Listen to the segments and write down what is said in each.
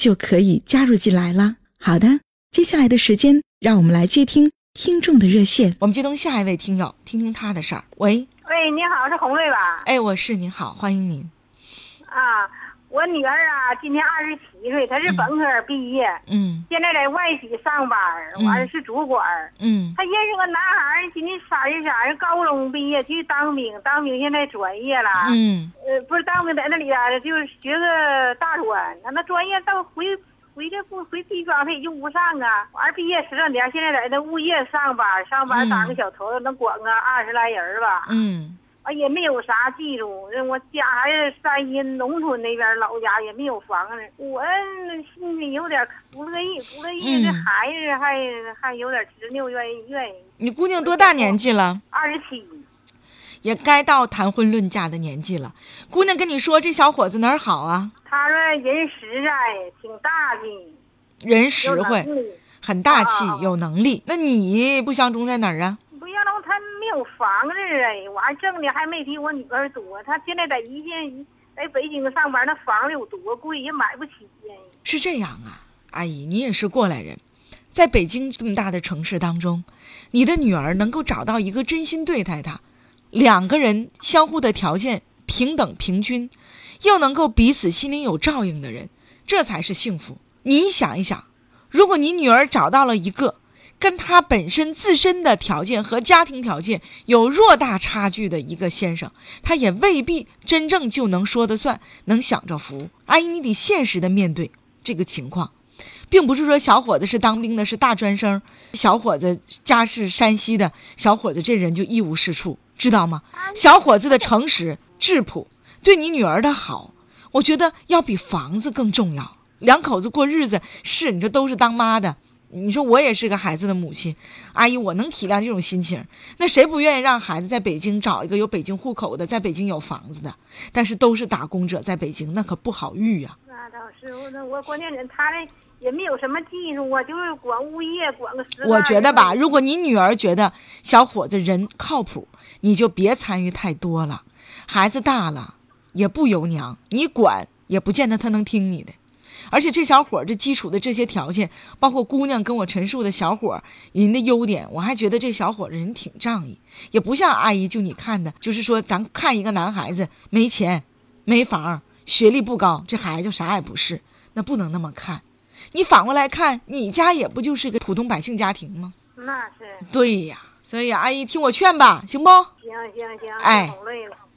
就可以加入进来了。好的，接下来的时间，让我们来接听听众的热线。我们接通下一位听友，听听他的事儿。喂，喂，你好，是红瑞吧？哎，我是，您好，欢迎您。啊。我女儿啊，今年二十七岁，她是本科毕业，嗯，现在在外企上班，完了是主管，嗯，她认识个男孩，今年三十三，高中毕业去当兵，当兵现在转业了，嗯，呃，不是当兵在那里啊，就是学个大专，那那专业到回回这不回地方他也用不上啊，完了毕业十来年，现在在那物业上班，上班当个小头子，能管个二十来人吧，嗯。啊，也没有啥技术。我家还是山阴农村那边，老家也没有房子。我心里有点不乐意，不乐意。这孩子还还有点执拗，愿意愿意。你姑娘多大年纪了？二十七，也该到谈婚论嫁的年纪了。姑娘跟你说，这小伙子哪儿好啊？他说人实在，挺大气，人实惠，很大气，有能力。那你不相中在哪儿啊？有房子哎，完挣的还没比我女儿多。她现在在一线，在北京上班，那房子有多贵，也买不起呀。是这样啊，阿姨，你也是过来人，在北京这么大的城市当中，你的女儿能够找到一个真心对待她，两个人相互的条件平等平均，又能够彼此心里有照应的人，这才是幸福。你想一想，如果你女儿找到了一个。跟他本身自身的条件和家庭条件有偌大差距的一个先生，他也未必真正就能说得算，能享着福。阿姨，你得现实的面对这个情况，并不是说小伙子是当兵的，是大专生，小伙子家是山西的，小伙子这人就一无是处，知道吗？小伙子的诚实质朴，对你女儿的好，我觉得要比房子更重要。两口子过日子，是你这都是当妈的。你说我也是个孩子的母亲，阿姨，我能体谅这种心情。那谁不愿意让孩子在北京找一个有北京户口的，在北京有房子的？但是都是打工者，在北京那可不好遇呀。那倒是，我我关键人他那也没有什么技术我，就是管物业管个十。我觉得吧，如果你女儿觉得小伙子人靠谱，你就别参与太多了。孩子大了也不由娘，你管也不见得他能听你的。而且这小伙儿这基础的这些条件，包括姑娘跟我陈述的小伙儿人的优点，我还觉得这小伙人挺仗义，也不像阿姨就你看的，就是说咱看一个男孩子没钱、没房、学历不高，这孩子啥也不是，那不能那么看。你反过来看，你家也不就是个普通百姓家庭吗？那是。对呀，所以阿姨听我劝吧，行不？行行行，哎。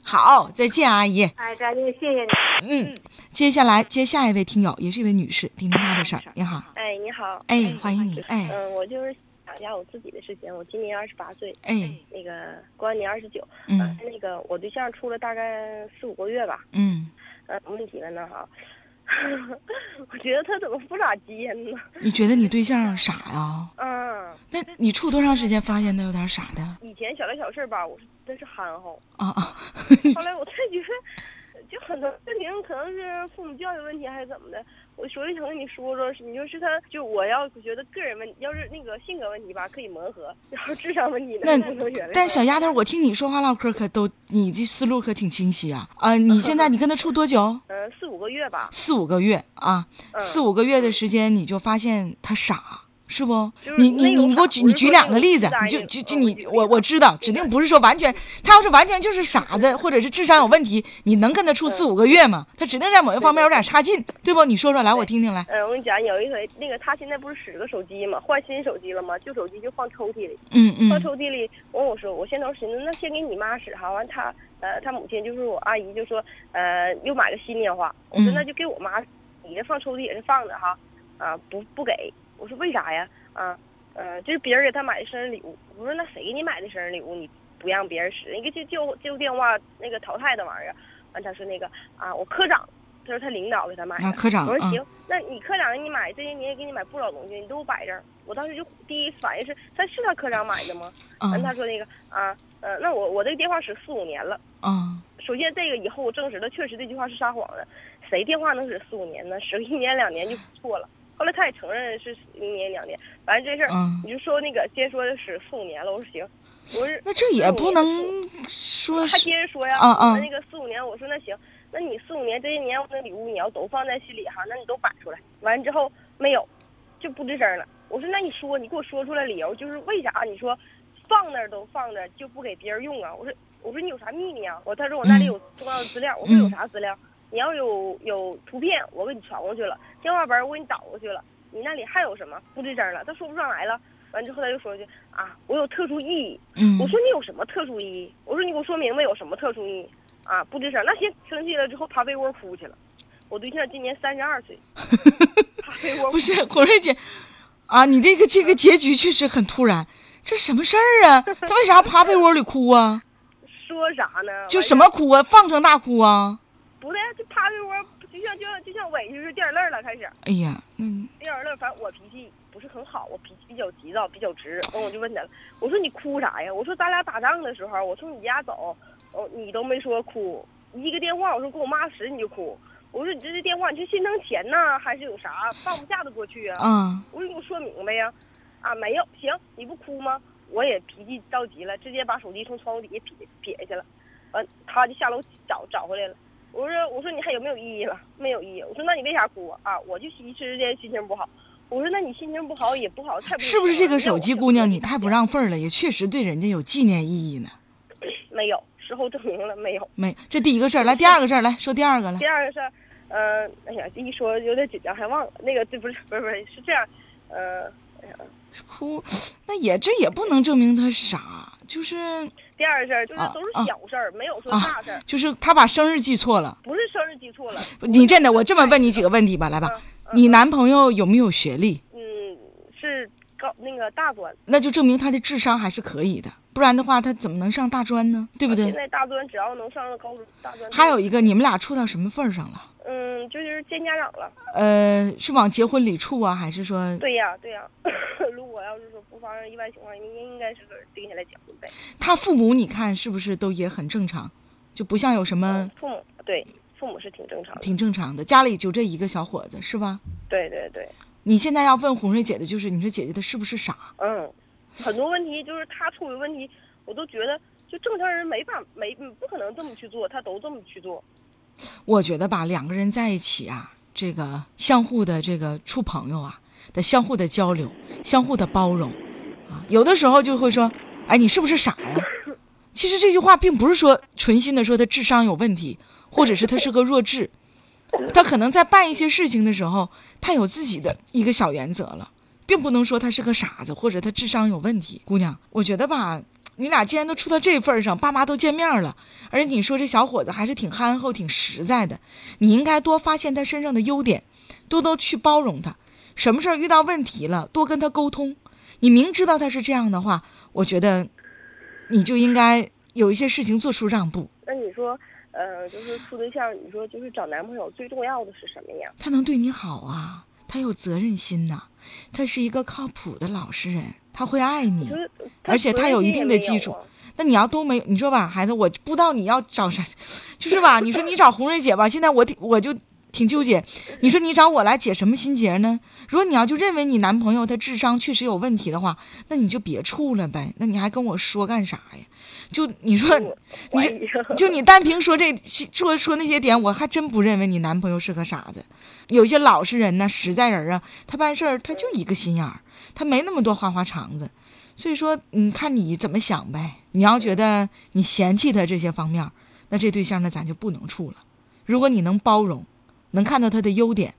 好，再见，阿姨。哎，再见，谢谢你。嗯，接下来接下一位听友，也是一位女士，听听她的事儿。你好。哎，你好。哎，欢迎你。哎，嗯，我就是讲一下我自己的事情。我今年二十八岁。哎。那个过完年二十九。嗯。那个我对象处了大概四五个月吧。嗯。呃，问题了呢哈。我觉得他怎么不咋接呢？你觉得你对象傻呀？嗯。那你处多长时间发现他有点傻的？以前小来小事吧，我是真是憨厚。啊啊！后来我才觉得，就很多事情可能是父母教育问题还是怎么的。我所以想跟你说说，你就是他，就我要觉得个人问，要是那个性格问题吧，可以磨合；然后智商问题，那不能原谅。但小丫头，我听你说话唠嗑可都，你的思路可挺清晰啊！啊，你现在你跟他处多久？呃，四五个月吧。四五个月啊，四五个月的时间你就发现他傻。是不？你你你你给我举你举两个例子你就就就你嗯我我我知道，指定不是说完全，他要是完全就是傻子，或者是智商有问题，你能跟他处四五个月吗？他指定在某一方面有点差劲，对不？你说说来，我听听来。嗯，我跟你讲，有一回那个他现在不是使个手机嘛，换新手机了吗？旧手机就放抽屉里，嗯嗯放抽屉里。完我说，我先头寻思，那先给你妈使哈。完他呃，他母亲就是我阿姨就说，呃，又买个新电话。我说嗯那就给我妈，你这放抽屉也是放着哈，啊不不给。我说为啥呀？啊，呃，这是别人给他买的生日礼物。我说那谁给你买的生日礼物？你不让别人使？那个就旧旧电话那个淘汰的玩意儿。完他说那个啊，我科长，他说他领导给他买的。啊，科长啊，我说行，那你科长给你买，这些年也给你买不少东西，你都摆这儿。我当时就第一反应是，他是他科长买的吗？啊完他说那个啊，呃，那我我这个电话使四五年了。啊首先这个以后我证实了，确实这句话是撒谎的。谁电话能使四五年呢？使个一年两年就不错了。后来他也承认是一年两年，反正这事儿嗯，你就说那个先说的是四五年了，我说行，我说那这也不能说他接着说呀，啊啊那那个四五年，我说那行，那你四五年这些年我的礼物你要都放在心里哈，那你都摆出来。完之后没有，就不吱声了。我说那你说，你给我说出来理由，就是为啥你说放那儿都放着就不给别人用啊？我说我说你有啥秘密啊？我他说我那里有重要的资料。我说有啥资料？你要有有图片，我给你传过去了；电话本我给你导过去了。你那里还有什么？不吱声了，他说不上来了。完之后他又说一句啊，我有特殊意义。嗯我说你有什么特殊意义？我说你给我说明白有什么特殊意义啊？不吱声，那行，生气了之后爬被窝哭去了。我对象今年三十二岁，爬被窝哭不是红瑞姐啊，你这个这个结局确实很突然，这什么事儿啊？他为啥趴被窝里哭啊？说啥呢？就什么哭啊？放声大哭啊？被窝，就像就像就像委屈是掉眼泪了，开始哎呀，嗯掉眼泪。反正我脾气不是很好，我脾气比较急躁，比较直。完我就问他了，我说你哭啥呀？我说咱俩打仗的时候，我从你家走，哦，你都没说哭，一个电话我说给我妈使你就哭。我说你这这电话你是心疼钱呢，还是有啥放不下的过去啊？嗯我说你给我说明白呀，啊没有，行，你不哭吗？我也脾气着急了，直接把手机从窗户底下撇撇下去了，完他就下楼找找回来了。我说我说你还有没有意义了？没有意义。我说那你为啥哭啊？啊，我就一时间心情不好。我说那你心情不好也不好，太是不是这个手机姑娘你太不让？份儿了？也确实对人家有纪念意义呢。没有，事后证明了没有。没，这第一个事儿，来第二个事儿，来说第二个了第。二个事儿，呃，哎呀，这一说有点紧张，还忘了那个，这不是不是不是是这样，呃，哎呀，哭，那也这也不能证明他傻，就是第二个事儿就是啊都是啊小事儿，没有说啊大事儿，就是他把生日记错了。不是生日记错了。你真的，我这么问你几个问题吧，来吧，嗯你男朋友有没有学历？嗯，是高那个大专，那就证明他的智商还是可以的，不然的话他怎么能上大专呢？对不对？现在大专只要能上高中，大专还有一个，你们俩处到什么份儿上了？嗯，就是见家长了。呃，是往结婚里处啊，还是说对呀，对呀。如果要是说不发生意外情况，应应该是定下来结婚呗。他父母？你看是不是都也很正常？就不像有什么父母对父母是挺正常的。挺正常的，家里就这一个小伙子是吧？对对对，你现在要问红瑞姐的就是，你说姐姐她是不是傻？嗯，很多问题就是他处的问题，我都觉得就正常人没法没嗯不可能这么去做，他都这么去做。我觉得吧，两个人在一起啊，这个相互的这个处朋友啊，得相互的交流，相互的包容有的时候就会说，哎，你是不是傻呀？其实这句话并不是说纯心的说他智商有问题，或者是他是个弱智，他可能在办一些事情的时候，他有自己的一个小原则了，并不能说他是个傻子或者他智商有问题。姑娘，我觉得吧，你俩既然都处到这份上，爸妈都见面了，而且你说这小伙子还是挺憨厚、挺实在的，你应该多发现他身上的优点，多多去包容他。什么事儿遇到问题了，多跟他沟通。你明知道他是这样的话，我觉得你就应该有一些事情做出让步。那你说，呃，就是处对象，你说就是找男朋友最重要的是什么呀？他能对你好啊，他有责任心呐、他是一个靠谱的老实人，他会爱你就。是，而且他有一定的基础啊那你要都没，你说吧，孩子，我不知道你要找啥，就是吧？你说你找红瑞姐吧，现在我我就挺纠结。你说你找我来解什么心结呢？如果你要就认为你男朋友他智商确实有问题的话，那你就别处了呗。那你还跟我说干啥呀？就你说，你就你单凭说这说说那些点，我还真不认为你男朋友是个傻子。有些老实人呢，实在人啊，他办事儿他就一个心眼儿。他没那么多花花肠子，所以说，你，看你怎么想呗。你要觉得你嫌弃他这些方面，那这对象那咱就不能处了。如果你能包容，能看到他的优点，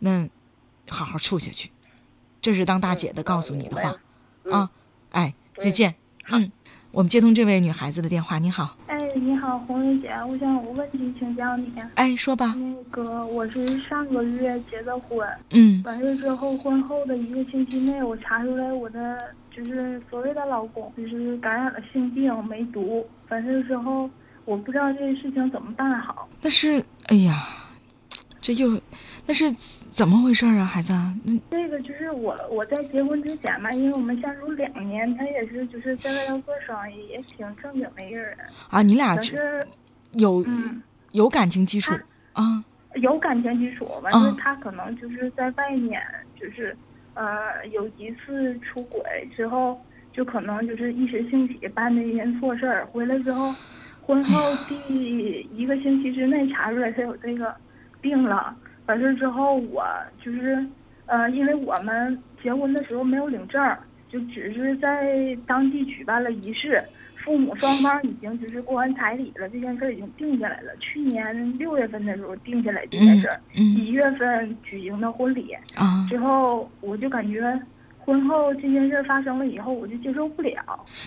那好好处下去。这是当大姐的告诉你的话啊，哎，再见，嗯。我们接通这位女孩子的电话。你好，哎，你好，红瑞姐，我想有个问题请教你。哎，说吧。那个，我是上个月结的婚，嗯，完事之后，婚后的一个星期内，我查出来我的就是所谓的老公就是感染了性病，梅毒。完事之后，我不知道这个事情怎么办好。那是，哎呀，这又。那是怎么回事啊，孩子？那这个就是我我在结婚之前嘛，因为我们相处两年，他也是就是在外头做生意，也挺正经的一个人。啊，你俩是有有感情基础啊？有感情基础，完了他可能就是在外面，就是呃有一次出轨之后，就可能就是一时兴起办的一件错事儿，回来之后，婚后第一个星期之内查出来他有这个病了。完事之后，我就是，呃，因为我们结婚的时候没有领证，就只是在当地举办了仪式，父母双方已经就是过完彩礼了，这件事已经定下来了。去年六月份的时候定下来这件事，一月份举行的婚礼，之后我就感觉。婚后这件事发生了以后，我就接受不了。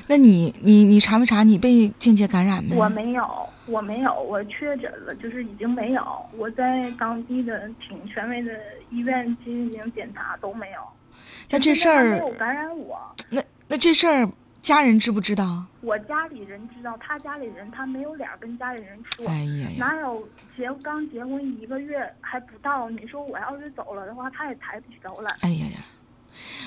那你你你查没查你被间接感染没？我没有，我没有，我确诊了，就是已经没有。我在当地的挺权威的医院进行检查都没有。那这事儿没有感染我。那那这事儿家人知不知道？我家里人知道，他家里人他没有脸跟家里人说。哎呀呀！哪有结刚结婚一个月还不到？你说我要是走了的话，他也抬不起头来。哎呀呀！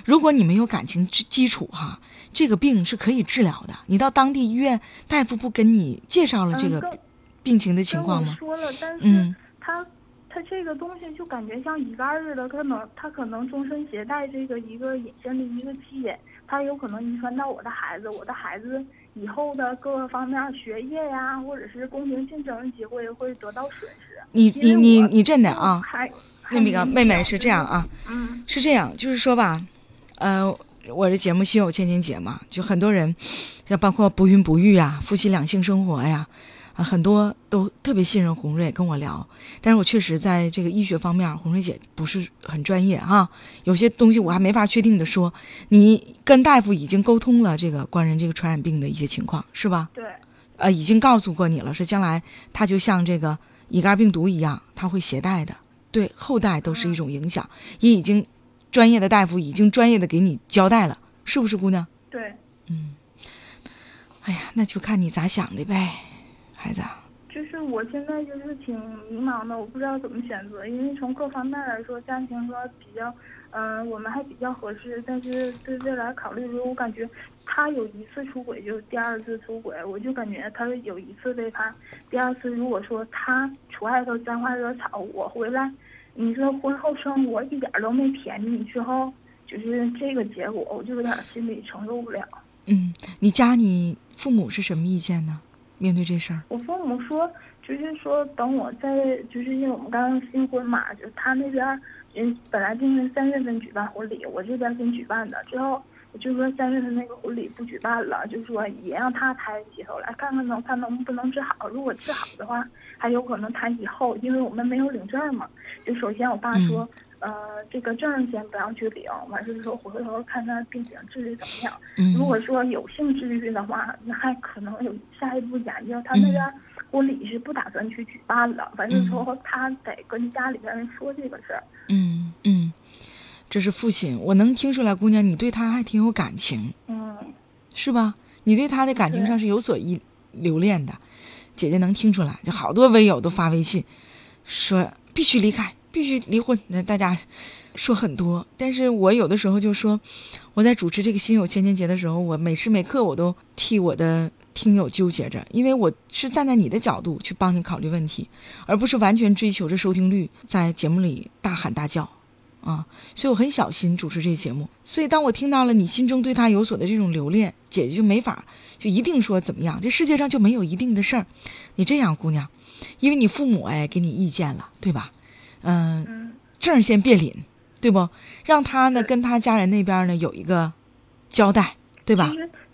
如果你没有感情基基础哈，这个病是可以治疗的。你到当地医院，大夫不跟你介绍了这个病情的情况吗？说了，但是他他这个东西就感觉像乙肝似的，可能他可能终身携带这个一个隐身的一个基因，他有可能遗传到我的孩子，我的孩子以后的各个方面学业呀，或者是公平竞争的机会会得到损失。你你你你真的啊？还。那个妹妹是这样啊，是这样，就是说吧，呃，我的节目心有千千结嘛，就很多人，像包括不孕不育啊、夫妻两性生活呀，啊，很多都特别信任红瑞跟我聊，但是我确实在这个医学方面，红瑞姐不是很专业啊，有些东西我还没法确定的说。你跟大夫已经沟通了这个关人这个传染病的一些情况是吧？对，呃，已经告诉过你了，说将来它就像这个乙肝病毒一样，它会携带的。对后代都是一种影响，也已经专业的大夫已经专业的给你交代了，是不是姑娘？对，嗯，哎呀，那就看你咋想的呗，孩子。就是我现在就是挺迷茫的，我不知道怎么选择，因为从各方面来说，家庭说比较，嗯，我们还比较合适，但是对未来考虑，如果我感觉。他有一次出轨，就第二次出轨，我就感觉他有一次背叛。第二次，如果说他出外头沾花惹草，我回来，你说婚后生活一点都没甜蜜，之后就是这个结果，我就有点心里承受不了。嗯，你家你父母是什么意见呢？面对这事儿？我父母说，就是说等我在，就是因为我们刚刚新婚嘛，就他那边，嗯，本来定是三月份举办婚礼，我这边先举办的，之后我。就说三月份那个婚礼不举办了，就说也让他抬起头来，看看能他能不能治好。如果治好的话，还有可能他以后，因为我们没有领证嘛。就首先我爸说，呃，这个证先不要去领，完事之后回头看他病情治愈怎么样。如果说有幸治愈的话，那还可能有下一步研究。他那边婚礼是不打算去举办了，完事之后他得跟家里边人说这个事儿。嗯嗯。这是父亲，我能听出来，姑娘，你对他还挺有感情，嗯，是吧？你对他的感情上是有所依留恋的，姐姐能听出来。就好多微友都发微信，说必须离开，必须离婚。那大家说很多，但是我有的时候就说，我在主持这个心有千千结的时候，我每时每刻我都替我的听友纠结着，因为我是站在你的角度去帮你考虑问题，而不是完全追求着收听率，在节目里大喊大叫。啊，所以我很小心主持这节目。所以当我听到了你心中对他有所的这种留恋，姐姐就没法就一定说怎么样。这世界上就没有一定的事儿。你这样，姑娘，因为你父母哎给你意见了，对吧？嗯，证先别领，对不？让他呢跟他家人那边呢有一个交代，对吧？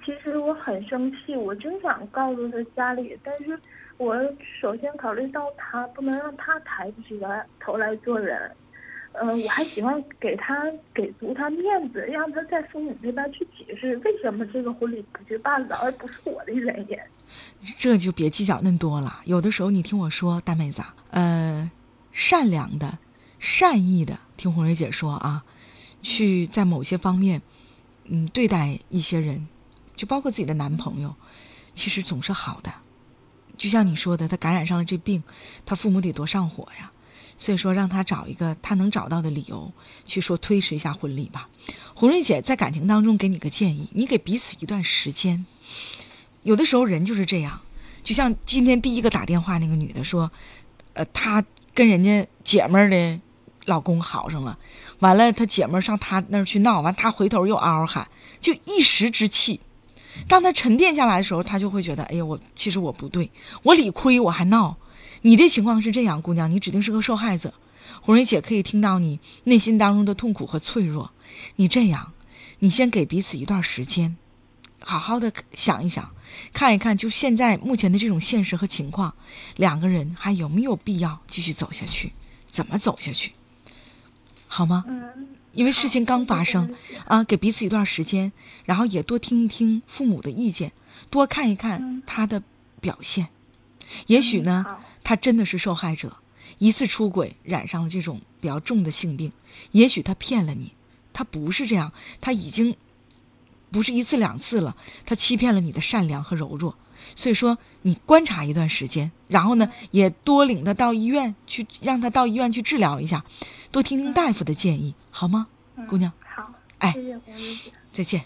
其实我很生气，我真想告诉他家里，但是我首先考虑到他不能让他抬不起来头来做人。呃，我还喜欢给他给足他面子，让他在父母那边去解释为什么这个婚礼不去办了，而不是我的原因。这就别计较那么多了。有的时候你听我说，大妹子，呃，善良的、善意的，听红蕊姐说啊，去在某些方面，嗯，对待一些人，就包括自己的男朋友，其实总是好的。就像你说的，他感染上了这病，他父母得多上火呀。所以说，让他找一个他能找到的理由，去说推迟一下婚礼吧。红瑞姐在感情当中给你个建议，你给彼此一段时间。有的时候人就是这样，就像今天第一个打电话那个女的说，呃，她跟人家姐们儿的老公好上了，完了她姐们儿上她那儿去闹，完她回头又嗷嗷喊，就一时之气。当他沉淀下来的时候，他就会觉得，哎呀，我其实我不对，我理亏我还闹。你这情况是这样，姑娘，你指定是个受害者。红蕊姐可以听到你内心当中的痛苦和脆弱。你这样，你先给彼此一段时间，好好的想一想，看一看，就现在目前的这种现实和情况，两个人还有没有必要继续走下去？怎么走下去？好吗？嗯。因为事情刚发生啊，给彼此一段时间，然后也多听一听父母的意见，多看一看他的表现。也许呢，他真的是受害者，一次出轨染上了这种比较重的性病。也许他骗了你，他不是这样，他已经不是一次两次了，他欺骗了你的善良和柔弱。所以说，你观察一段时间，然后呢，也多领他到医院去，让他到医院去治疗一下，多听听大夫的建议，好吗，姑娘？好，哎，再见。